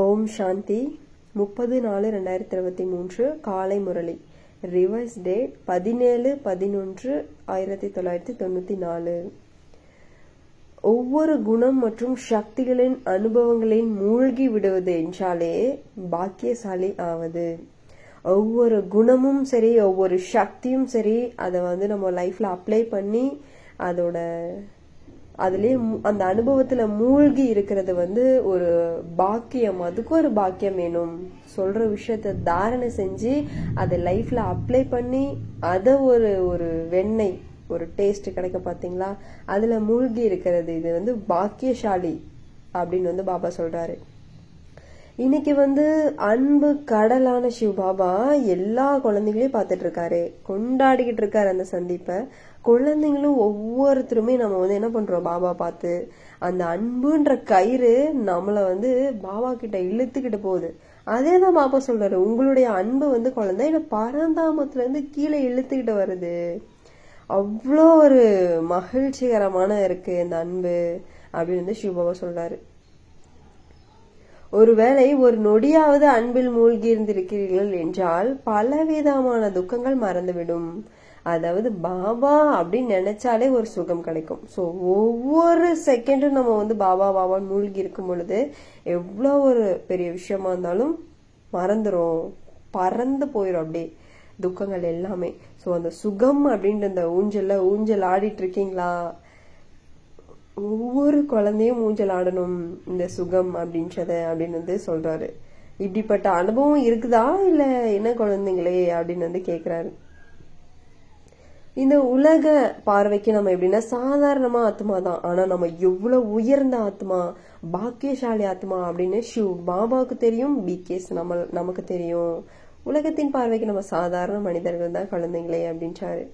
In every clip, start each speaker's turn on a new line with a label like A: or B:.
A: ஓம் சாந்தி. முப்பது நாலு ரெண்டாயிரத்தி இருபத்தி மூன்று காலை முரளி. ரிவர்ஸ் டேட் பதினேழு பதினொன்று ஆயிரத்தி தொள்ளாயிரத்தி தொண்ணூற்றி நாலு. ஒவ்வொரு குணம் மற்றும் சக்திகளின் அனுபவங்களின் மூழ்கி விடுவது என்றாலே பாக்கியசாலி ஆவது. ஒவ்வொரு குணமும் சரி ஒவ்வொரு சக்தியும் சரி அதை வந்து நம்ம லைஃப்ல அப்ளை பண்ணி அதோட அதுலயே அந்த அனுபவத்துல மூழ்கி இருக்கிறது வந்து ஒரு பாக்கியம். அதுக்கு ஒரு பாக்கியம் வேணும். சொல்ற விஷயத்த தாரணை செஞ்சு அதை லைஃப்ல அப்ளை பண்ணி அதை ஒரு ஒரு வெண்ணெய் ஒரு டேஸ்ட் கிடைக்க பாத்தீங்களா? அதுல மூழ்கி இருக்கிறது. இது வந்து பாக்கியசாலி அப்படின்னு வந்து பாபா சொல்றாரு. இன்னைக்கு வந்து அன்பு கடலான சிவ பாபா எல்லா குழந்தைங்களையும் பார்த்துட்டு இருக்காரு. கொண்டாடிக்கிட்டு இருக்காரு அந்த சந்திப்பை. குழந்தைங்களும் ஒவ்வொருத்தருமே நம்ம வந்து என்ன பண்றோம்? பாபா பார்த்து அந்த அன்புன்ற கயிறு நம்மள வந்து பாபா கிட்ட இழுத்துக்கிட்டு போகுது. அதே தான் பாபா சொல்றாரு. உங்களுடைய அன்பு வந்து குழந்தை. என்ன பரந்தாமத்துல இருந்து கீழே இழுத்துக்கிட்டு வருது. அவ்வளோ ஒரு மகிழ்ச்சிகரமான இருக்கு இந்த அன்பு அப்படின்னு வந்து சிவபாபா சொல்றாரு. ஒருவேளை ஒரு நொடியாவது அன்பில் மூழ்கி இருந்திருக்கிறீர்கள் என்றால் பலவிதமான துக்கங்கள் மறந்துவிடும். அதாவது பாபா அப்படின்னு நினைச்சாலே ஒரு சுகம் கிடைக்கும். ஸோ ஒவ்வொரு செகண்டும் நம்ம வந்து பாபா பாபான்னு மூழ்கி இருக்கும் பொழுது எவ்வளோ ஒரு பெரிய விஷயமா இருந்தாலும் மறந்துடும் பறந்து போயிடும் அப்படியே. துக்கங்கள் எல்லாமே. ஸோ அந்த சுகம் அப்படின்ற அந்த ஊஞ்சல்ல ஊஞ்சல் ஆடிட்டு இருக்கீங்களா? ஒவ்வொரு குழந்தையும் ஊஞ்சல் ஆடணும் இந்த சுகம் அப்படின்றத அப்படின்னு வந்து சொல்றாரு. இப்படிப்பட்ட அனுபவம் இருக்குதா? இல்ல என்ன குழந்தைங்களே அப்படின்னு வந்து கேக்குறாரு. இந்த உலக பார்வைக்கு நம்ம எப்படின்னா சாதாரணமா ஆத்மா தான். ஆனா நம்ம எவ்வளவு உயர்ந்த ஆத்மா பாக்கியசாலி ஆத்மா அப்படின்னு ஷிவ் பாபாவுக்கு தெரியும் பிகேஸ் நம்ம நமக்கு தெரியும். உலகத்தின் பார்வைக்கு நம்ம சாதாரண மனிதர்கள் தான் குழந்தைங்களே அப்படின்றாரு.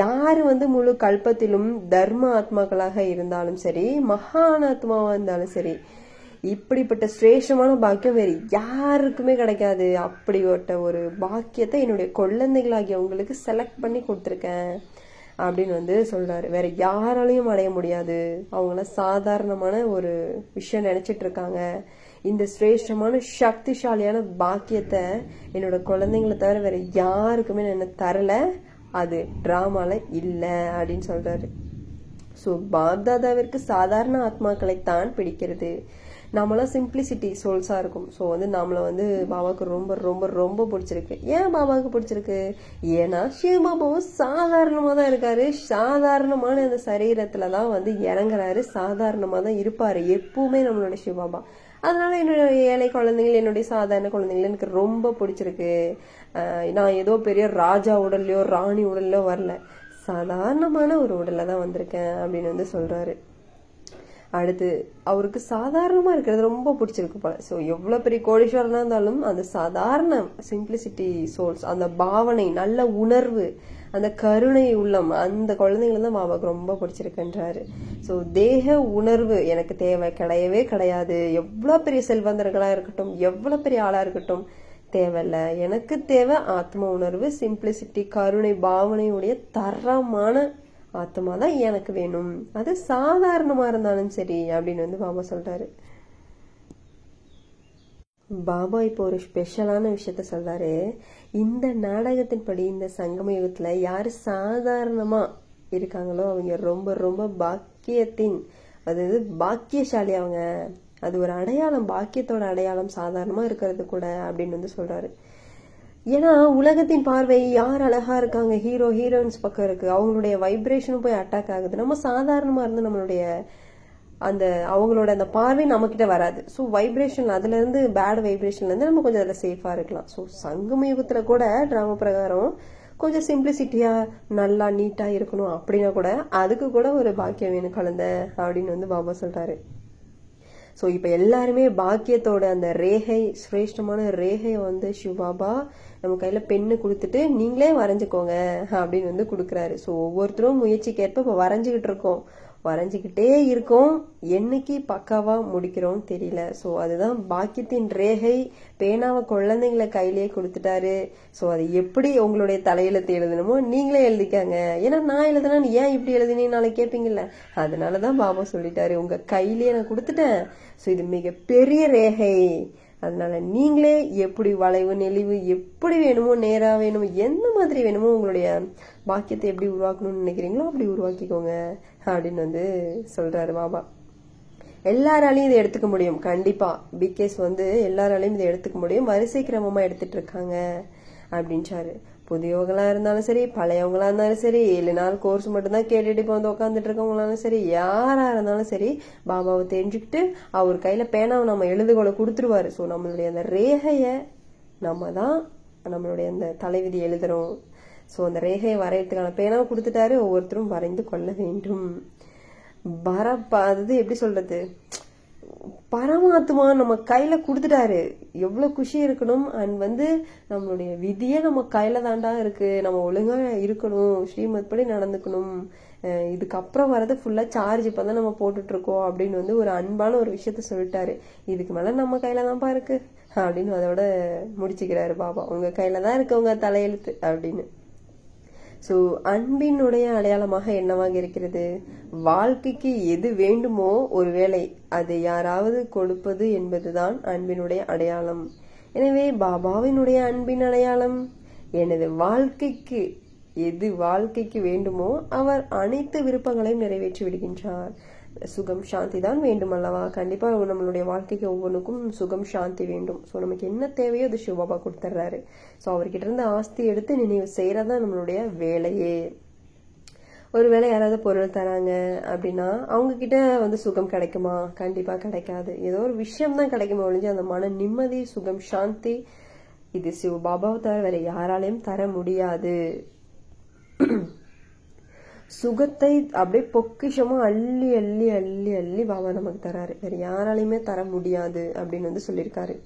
A: யார் வந்து முழு கல்பத்திலும் தர்ம ஆத்மாக்களாக இருந்தாலும் சரி மகான் ஆத்மாவா இருந்தாலும் சரி இப்படிப்பட்ட சிரேஷ்டமான பாக்கியம் வேறு யாருக்குமே கிடைக்காது. அப்படிப்பட்ட ஒரு பாக்கியத்தை என்னுடைய குழந்தைகளாகிய உங்களுக்கு செலக்ட் பண்ணி கொடுத்துருக்கேன் அப்படின்னு வந்து சொல்றாரு. வேற யாராலையும் அடைய முடியாது. அவங்கள சாதாரணமான ஒரு விஷயம் நினைச்சிட்டு இருக்காங்க. இந்த சிரேஷ்டமான சக்திசாலியான பாக்கியத்தை என்னோட குழந்தைங்களை தவிர வேற யாருக்குமே நான் என்ன தரல. அது டிராமால இல்ல அப்படின்னு சொல்றாரு. ஸோ பாப்தாதாவிற்கு சாதாரண ஆத்மாக்களை தான் பிடிக்கிறது. நாமெல்லாம் சிம்பிளிசிட்டி சோல்ஸாக இருக்கும். ஸோ வந்து நம்மளை வந்து பாபாவுக்கு ரொம்ப ரொம்ப ரொம்ப பிடிச்சிருக்கு. ஏன் பாபாவுக்கு பிடிச்சிருக்கு? ஏன்னா சிவ பாபாவும் தான் இருக்காரு. சாதாரணமான அந்த சரீரத்தில் தான் வந்து இறங்குறாரு. சாதாரணமாக தான் இருப்பார் எப்பவுமே நம்மளோட சிவபாபா அதனால என்னுடைய ஏழை குழந்தைகள் என்னுடைய சாதாரண குழந்தைகள் எனக்கு ரொம்ப பிடிச்சிருக்கு. நான் ஏதோ பெரிய ராஜா உடல்லையோ ராணி உடல்லையோ வரல. சாதாரணமான ஒரு உடல்ல தான் வந்திருக்கேன் அப்படின்னு வந்து சொல்றாரு. அடுத்து அவருக்கு சாதாரணமா இருக்கிறது ரொம்ப பிடிச்சிருக்கு போல. ஸோ எவ்வளவு பெரிய கோடீஸ்வரனா இருந்தாலும் அந்த சாதாரண சிம்பிளிசிட்டி சோல்ஸ் அந்த பாவனை நல்ல உணர்வு அந்த கருணை உள்ளம் அந்த குழந்தைங்களை தான் பாபாவுக்கு ரொம்ப பிடிச்சிருக்குன்றாரு. ஸோ தேக உணர்வு எனக்கு தேவை. கிடையவே கிடையாது. எவ்வளவு பெரிய செல்வந்தர்களா இருக்கட்டும் எவ்வளவு பெரிய ஆளா இருக்கட்டும் தேவையில்ல. எனக்கு தேவை ஆத்ம உணர்வு சிம்பிளிசிட்டி கருணை பாவனையுடைய தரமான ஆத்மா தான் எனக்கு வேணும். அது சாதாரணமா இருந்தாலும் சரி அப்படின்னு வந்து பாபா சொல்றாரு. பாபா இப்போ ஒரு ஸ்பெஷலான விஷயத்த சொல்றாரு. இந்த நாடகத்தின்படி இந்த சங்கம யுகத்துல யாரு சாதாரணமா இருக்காங்களோ அவங்க ரொம்ப ரொம்ப பாக்கியத்தின் அதாவது பாக்கியசாலி அவங்க. அது ஒரு அடையாளம் பாக்கியத்தோட அடையாளம் சாதாரணமா இருக்கிறது கூட அப்படின்னு வந்து சொல்றாரு. ஏன்னா உலகத்தின் பார்வை யார் அழகா இருக்காங்க? ஹீரோ ஹீரோயின்ஸ் பக்கம் இருக்கு. அவங்களுடைய வைப்ரேஷனும் போய் அட்டாக் ஆகுது. நம்ம சாதாரணமா இருந்து நம்மளுடைய அந்த அவங்களோட அந்த பார்வை நம்ம கிட்ட வராது. ஸோ வைப்ரேஷன் அதுல இருந்து பேட் வைப்ரேஷன்ல இருந்து நம்ம கொஞ்சம் அதில் சேஃபா இருக்கலாம். ஸோ சங்கம யுகத்துல கூட ட்ராமா பிரகாரம் கொஞ்சம் சிம்பிளிசிட்டியா நல்லா நீட்டா இருக்கணும் அப்படின்னா கூட அதுக்கு கூட ஒரு பாக்கியம் வேணும் கலந்த அப்படின்னு வந்து பாபா சொல்றாரு. ஸோ இப்போ எல்லாருமே பாக்கியத்தோட அந்த ரேகை சிரேஷ்டமான ரேகையை வந்து சிவபாபா நம்ம கையில் பெண்ணு கொடுத்துட்டு நீங்களே வரைஞ்சிக்கோங்க அப்படின்னு வந்து கொடுக்குறாரு. ஸோ ஒவ்வொருத்தரும் முயற்சிக்கேற்ப இப்போ வரைஞ்சிக்கிட்டு இருக்கோம். வரைஞ்சிக்கிட்டே இருக்கோம். என்னைக்கு பக்காவாக முடிக்கிறோம் தெரியல. ஸோ அதுதான் பாக்கியத்தின் ரேகை பேனாவை குழந்தைங்களை கையிலேயே கொடுத்துட்டாரு. ஸோ அது எப்படி உங்களுடைய தலையெழுத்து எழுதணுமோ நீங்களே எழுதிக்காங்க. ஏன்னா நான் எழுதுனா நீ ஏன் இப்படி எழுதினேன்னு நாளைக்கு கேட்பீங்கல்ல அதனாலதான் பாபா சொல்லிட்டாரு உங்கள் கையிலேயே நான் கொடுத்துட்டேன். ஸோ இது மிக பெரிய ரேகை. அதனால நீங்களே எப்படி வளைவு நெளிவு எப்படி வேணுமோ நேராக வேணுமோ எந்த மாதிரி வேணுமோ உங்களுடைய பாக்கியத்தை எப்படி உருவாக்கணும்னு நினைக்கிறீங்களோ அப்படி உருவாக்கிக்கோங்க அப்படின்னு வந்து சொல்றாரு பாபா. எல்லாராலையும் இதை எடுத்துக்க முடியும். கண்டிப்பா. பிகேஸ் வந்து எல்லாராலையும் இதை எடுத்துக்க முடியும். வரிசை கிரமமா எடுத்துட்டு இருக்காங்க அப்படின்ச்சாரு புதியவங்களா இருந்தாலும் சரி பழையவங்களா இருந்தாலும் சரி ஏழு நாள் கோர்ஸ் மட்டும்தான் கேட்டுட்டு இப்போ வந்து உட்காந்துட்டு இருக்கவங்களாலும் சரி யாரா இருந்தாலும் சரி பாபாவை தெரிஞ்சுக்கிட்டு அவர் கையில பேனாவை நம்ம எழுதுகோலை கொடுத்துருவாரு. ஸோ நம்மளுடைய அந்த ரேகைய நம்ம தான் நம்மளுடைய அந்த தலைவிதி எழுதுறோம். ஸோ அந்த ரேகையை வரையறதுக்கான பேனாவை கொடுத்துட்டாரு. ஒவ்வொருத்தரும் வரைந்து கொள்ள வேண்டும். பரப்ப அது எப்படி சொல்றது? பரமாத்மா நம்ம கையில கொடுத்துட்டாரு. எவ்வளவு குஷி இருக்கணும்? அண்ட் வந்து நம்மளுடைய விதியே நம்ம கையில தாண்டா இருக்கு. நம்ம ஒழுங்கா இருக்கணும். ஸ்ரீமத் படி நடந்துக்கணும். இதுக்கப்புறம் வரது ஃபுல்லா சார்ஜ் இப்பதான் நம்ம போட்டுட்டு இருக்கோம் அப்படின்னு வந்து ஒரு அன்பான ஒரு விஷயத்த சொல்லிட்டாரு. இதுக்கு மேல நம்ம கையில தான்ப்பா இருக்கு. அப்படின்னு அதோட முடிச்சுக்கிறாரு பாபா உங்க கையில தான் இருக்கு உங்க தலையெழுத்து அப்படின்னு. ஸோ அன்பினுடைய அடையாளமாக என்னவாக இருக்கிறது? வாழ்க்கைக்கு எது வேண்டுமோ ஒருவேளை அது யாராவது கொடுப்பது என்பதுதான் அன்பினுடைய அடையாளம். எனவே பாபாவினுடைய அன்பின் அடையாளம்? எனது வாழ்க்கைக்கு எது வாழ்க்கைக்கு வேண்டுமோ அவர் அனைத்து விருப்பங்களையும் நிறைவேற்றி விடுகின்றார். சுகம் சாந்தி தான் வேண்டும் அல்லவா? கண்டிப்பா நம்மளுடைய வாழ்க்கைக்கு ஒவ்வொன்றுக்கும் சுகம் சாந்தி வேண்டும். ஸோ நமக்கு என்ன தேவையோ அது சிவபாபா கொடுத்துட்றாரு ஸோ அவர்கிட்ட இருந்து ஆஸ்தி எடுத்து நினைவு செய்யறதா நம்மளுடைய வேலையே. ஒருவேளை யாராவது பொருள் தராங்க அப்படின்னா அவங்க கிட்ட வந்து சுகம் கிடைக்குமா? கண்டிப்பா கிடைக்காது. ஏதோ ஒரு விஷயம் தான் கிடைக்குமா ஒழிஞ்சு அந்த மன நிம்மதி சுகம் சாந்தி இது சிவ பாபாவை தவிர வேற யாராலையும் தர முடியாது. சுகத்தை அப்படியே பொக்கிஷமா அள்ளி அள்ளி அள்ளி அள்ளி பாபா நமக்கு தராரு. வேற யாராலையுமே தர முடியாது அப்படின்னு வந்து சொல்லியிருக்காரு.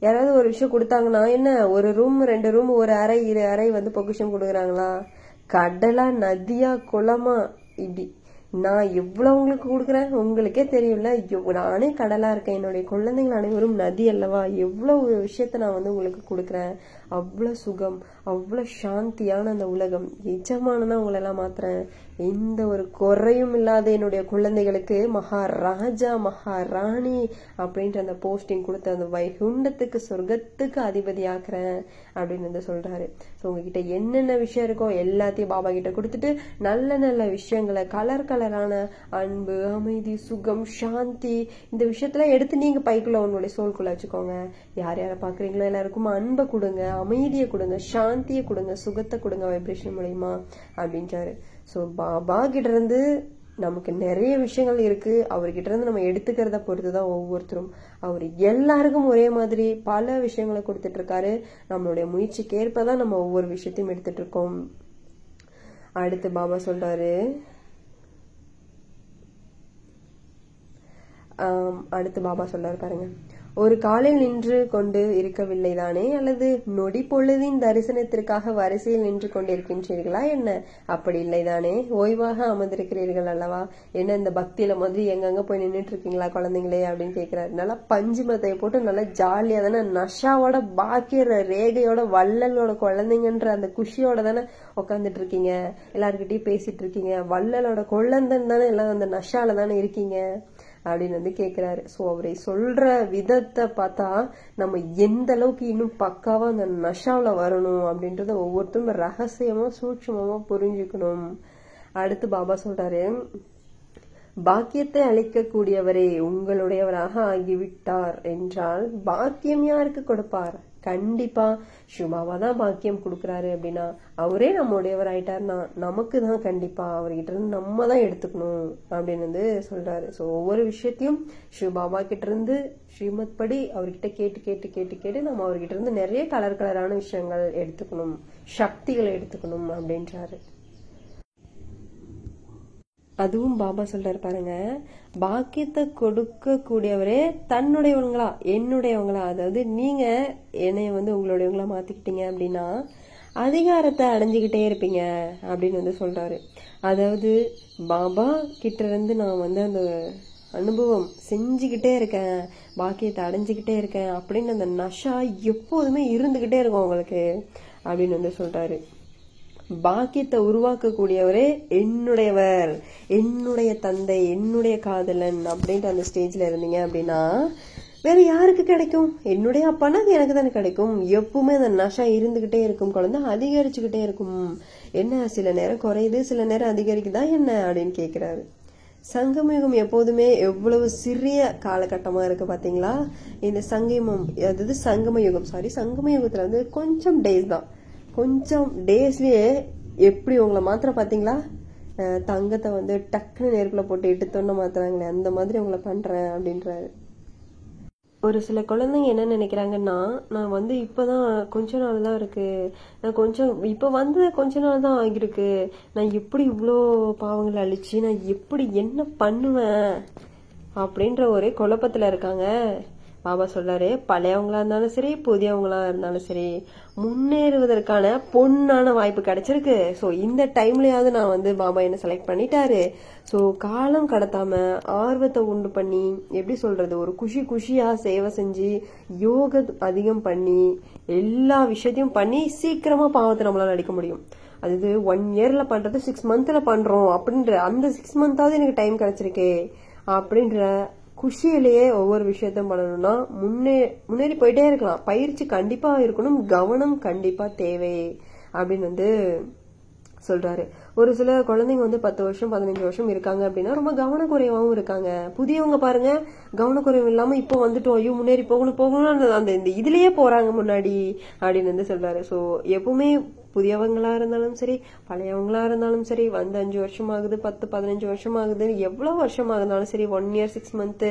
A: யாராவது ஒரு விஷயம் கொடுத்தாங்கன்னா என்ன ஒரு ரூம் ரெண்டு ரூம் ஒரு அறை இரு அறை வந்து பொக்கிஷம் கொடுக்குறாங்களா? கடலா நதியா குளமா? இப்படி நான் எவ்வளவு உங்களுக்கு கொடுக்குறேன்? உங்களுக்கே தெரியும்ல. நானே கடலா இருக்கேன். என்னுடைய குழந்தைகள் அனைவரும் நதி அல்லவா? எவ்வளவு விஷயத்த நான் வந்து உங்களுக்கு கொடுக்குறேன்? அவ்வளவு சுகம் அவ்வளவு சாந்தியான அந்த உலகம். எஜமானதான் உங்களை எல்லாம் மாத்துறேன். எந்த ஒரு குறையும் இல்லாத என்னுடைய குழந்தைகளுக்கு மகாராஜா மகாராணி அப்படின்ற அந்த போஸ்டிங் கொடுத்து அந்த வைகுண்டத்துக்கு சொர்க்கத்துக்கு அதிபதியாக்குறேன் அப்படின்னு வந்து சொல்றாரு. ஸோ உங்ககிட்ட என்னென்ன விஷயம் இருக்கோ எல்லாத்தையும் பாபா கிட்ட கொடுத்துட்டு நல்ல நல்ல விஷயங்களை கலர் கலரான அன்பு அமைதி சுகம் சாந்தி இந்த விஷயத்தெல்லாம் எடுத்து நீங்க பைக்குள்ள உங்களுடைய சோல்குள்ள வச்சுக்கோங்க. யார் யாரை பாக்குறீங்களோ எல்லாருக்கும் அன்பை கொடுங்க அமைதியை கொடுங்க சாந்தியை கொடுங்க சுகத்தை கொடுங்க வைப்ரேஷன் மூலயமா அப்படின்றாரு. ஸோ பாபா கிட்டேருந்து நமக்கு நிறைய விஷயங்கள் இருக்கு. அவர்கிட்ட இருந்து நம்ம எடுத்துக்கிறத பொறுத்து தான் ஒவ்வொருத்தரும். அவர் எல்லாருக்கும் ஒரே மாதிரி பல விஷயங்களை கொடுத்துட்டு இருக்காரு நம்மளுடைய முயற்சிக்கு ஏற்ப தான் நம்ம ஒவ்வொரு விஷயத்தையும் எடுத்துட்டு இருக்கோம் அடுத்து பாபா சொல்றாரு. அடுத்து பாபா சொல்றாரு பாருங்க. ஒரு காலில் நின்று கொண்டு இருக்கவில்லை தானே அல்லது நொடி பொழுதின் தரிசனத்திற்காக வரிசையில் நின்று கொண்டிருக்கின்றீர்களா என்ன? அப்படி இல்லை தானே ஓய்வாக அமர்ந்திருக்கிறீர்கள் அல்லவா? என்ன இந்த பக்தியில மாதிரி எங்கெங்க போய் நின்றுட்டு இருக்கீங்களா குழந்தைங்களே அப்படின்னு கேக்குறாரு. நல்லா பஞ்சு மத்தையை போட்டு நல்லா ஜாலியா தானே நஷாவோட பாக்கிற ரேகையோட வள்ளலோட குழந்தைங்கன்ற அந்த குஷியோட தானே உட்காந்துட்டு இருக்கீங்க எல்லார்கிட்டயும் பேசிட்டு இருக்கீங்க வள்ளலோட குழந்தைன்னு தானே எல்லாம் அந்த நஷால தானே இருக்கீங்க. அப்படின்னு வந்து கேட்கிறாரு சோ அவரை சொல்ற விதத்தை பார்த்தா நம்ம எந்த அளவுக்கு இன்னும் பக்காவா அந்த நஷாவுல வரணும் அப்படின்றத ஒவ்வொருத்தரும் ரகசியமா சூட்சமா புரிஞ்சுக்கணும். அடுத்து பாபா சொல்றாரு பாக்கியத்தை அளிக்கக்கூடியவரே உங்களுடையவராக ஆகிவிட்டார் என்றால் பாக்கியம் யாருக்கு கொடுப்பார்? கண்டிப்பா சும்மாவா தான் பாக்கியம் கொடுக்கறாரு அப்படின்னா அவரே நம்மளுடையவர் ஆயிட்டாருன்னா நமக்கு தான் கண்டிப்பா அவர்கிட்ட இருந்து நம்ம தான் எடுத்துக்கணும் அப்படின்னு வந்து சொல்றாரு. ஸோ ஒவ்வொரு விஷயத்தையும் சிவபாபா கிட்ட இருந்து ஸ்ரீமத் படி அவர்கிட்ட கேட்டு கேட்டு கேட்டு கேட்டு நம்ம அவர்கிட்ட இருந்து நிறைய கலர் கலரான விஷயங்கள் எடுத்துக்கணும் சக்திகளை எடுத்துக்கணும் அப்படின்றாரு. அதுவும் பாபா சொல்றாரு பாருங்க. பாக்கியத்தை கொடுக்க கூடியவரே தன்னுடையவங்களா என்னுடையவங்களா. அதாவது நீங்க என்னைய வந்து உங்களுடையவங்களா மாத்திக்கிட்டீங்க அப்படின்னா அதிகாரத்தை அடைஞ்சுக்கிட்டே இருப்பீங்க அப்படின்னு வந்து சொல்றாரு. அதாவது பாபா கிட்ட இருந்து நான் வந்து அந்த அனுபவம் செஞ்சுக்கிட்டே இருக்கேன் பாக்கியத்தை அடைஞ்சுக்கிட்டே இருக்கேன் அப்படின்னு அந்த நஷா எப்போதுமே இருந்துகிட்டே இருக்கும் உங்களுக்கு அப்படின்னு வந்து சொல்றாரு. பாக்கியத்தை உருவாக்கக்கூடியவரே என்னுடையவர். என்னுடைய தந்தை என்னுடைய காதலன் அப்படின்ட்டு அந்த ஸ்டேஜ்ல இருந்தீங்க அப்படின்னா வேற யாருக்கு கிடைக்கும்? என்னுடைய அப்பானா அது எனக்கு தானே கிடைக்கும். எப்பவுமே அந்த நஷா இருந்துகிட்டே இருக்கும் குழந்தை அதிகரிச்சுக்கிட்டே இருக்கும். என்ன சில நேரம் குறையுது சில நேரம் அதிகரிக்குதா என்ன அப்படின்னு கேக்குறாரு. சங்கமயுகம் எப்போதுமே எவ்வளவு சிறிய காலகட்டமா இருக்கு பாத்தீங்களா? இந்த சங்கமம் அதாவது சங்கம யுகம் சாரி சங்கம வந்து கொஞ்சம் டேஸ் தான். கொஞ்சம் டேஸ்லயே எப்படி உங்களை மாத்திர பாத்தீங்களா? தங்கத்தை வந்து டக்குன்னு நெருப்புல போட்டு எடுத்தோன்னு மாத்துறாங்களே அந்த மாதிரி உங்களை பண்றேன் அப்படின்றாரு. ஒரு சில குழந்தைங்க என்ன நினைக்கிறாங்கன்னா நான் வந்து இப்பதான் கொஞ்ச நாள் தான் இருக்கு. நான் கொஞ்சம் இப்ப வந்து கொஞ்ச நாள் தான் ஆகிருக்கு நான் எப்படி இவ்வளோ பாவங்களை அழிச்சு நான் எப்படி என்ன பண்ணுவேன் அப்படின்ற ஒரே குழப்பத்துல இருக்காங்க. பாபா சொல்றாரு பழையவங்களா இருந்தாலும் சரி புதியவங்களா இருந்தாலும் சரி முன்னேறுவதற்கான பொண்ணான வாய்ப்பு கிடைச்சிருக்கு. ஸோ இந்த டைம்லயாவது நான் வந்து பாபா என்ன செலக்ட் பண்ணிட்டாரு. ஸோ காலம் கடத்தாம ஆர்வத்தை உண்டு பண்ணி எப்படி சொல்றது ஒரு குஷி குஷியா சேவை செஞ்சு யோக அதிகம் பண்ணி எல்லா விஷயத்தையும் பண்ணி சீக்கிரமா பாவத்தை நம்மளால அடிக்க முடியும். அது ஒன் இயர்ல பண்றது சிக்ஸ் மந்த்ல பண்றோம். அப்படின்ற அந்த சிக்ஸ் மந்தாவது எனக்கு டைம் கிடைச்சிருக்கே அப்படின்ற குஷியிலேயே ஒவ்வொரு விஷயத்தையும் பண்ணணும்னா முன்னே முன்னேறி போயிட்டே இருக்கலாம். பயிற்சி கண்டிப்பா இருக்கணும் கவனம் கண்டிப்பா தேவை அப்படின்னு வந்து சொல்றாரு. ஒரு சில குழந்தைங்க வந்து பத்து வருஷம் பதினஞ்சு வருஷம் இருக்காங்க அப்படின்னா ரொம்ப கவனக்குறைவாகவும் இருக்காங்க. புதியவங்க பாருங்க கவனக்குறைவு இல்லாம இப்போ வந்துட்டோம் ஐயோ முன்னேறி போகணும் போகணும் அந்த இந்த இதுலயே போறாங்க முன்னாடி அப்படின்னு வந்து சொல்றாரு. ஸோ எப்பவுமே புதியவங்களா இருந்தாலும் சரி பழையவங்களா இருந்தாலும் சரி வந்து அஞ்சு வருஷம் ஆகுது பத்து பதினஞ்சு வருஷம் ஆகுது எவ்வளவு வருஷம் ஆகுதாலும் சரி one year six month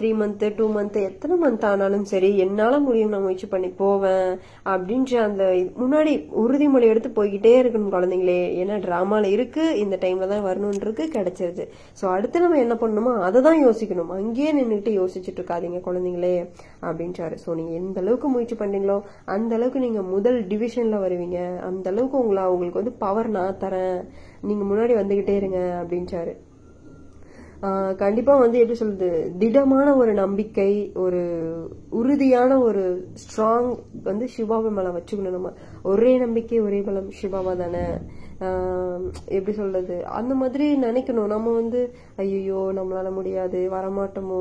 A: three month two month எத்தனை மந்த் ஆனாலும் சரி என்னால முடியும் நான் முயற்சி பண்ணி போவேன் அப்படின்ற அந்த முன்னாடி உறுதிமொழி எடுத்து போய்கிட்டே இருக்கணும் குழந்தைங்களே. ஏன்னா டிராமால இருக்கு இந்த டைம்ல தான் வரணும்ன்றது கிடைச்சிருது. சோ அடுத்து நம்ம என்ன பண்ணணுமோ அதை தான் யோசிக்கணும். அங்கேயே நின்றுட்டு யோசிச்சுட்டு இருக்காதீங்க குழந்தைங்களே அப்படின்றாரு. சோ நீங்க எந்த அளவுக்கு முயற்சி பண்றீங்களோ அந்த அளவுக்கு நீங்க முதல் டிவிஷன்ல வருவீங்க. அந்த அளவுக்கு உங்களை உங்களுக்கு வந்து பவர் நான் தரேன். நீங்க முன்னாடி வந்துகிட்டே இருங்க அப்படின்ச்சாரு கண்டிப்பாக வந்து எப்படி சொல்றது திடமான ஒரு நம்பிக்கை ஒரு உறுதியான ஒரு ஸ்ட்ராங் வந்து சிவாவை மேல வச்சுக்கணும் நம்ம. ஒரே நம்பிக்கை ஒரே பலம் சிவாவா தானே எப்படி சொல்றது? அந்த மாதிரி நினைக்கணும். நம்ம வந்து ஐயோ நம்மளால முடியாது வரமாட்டோமோ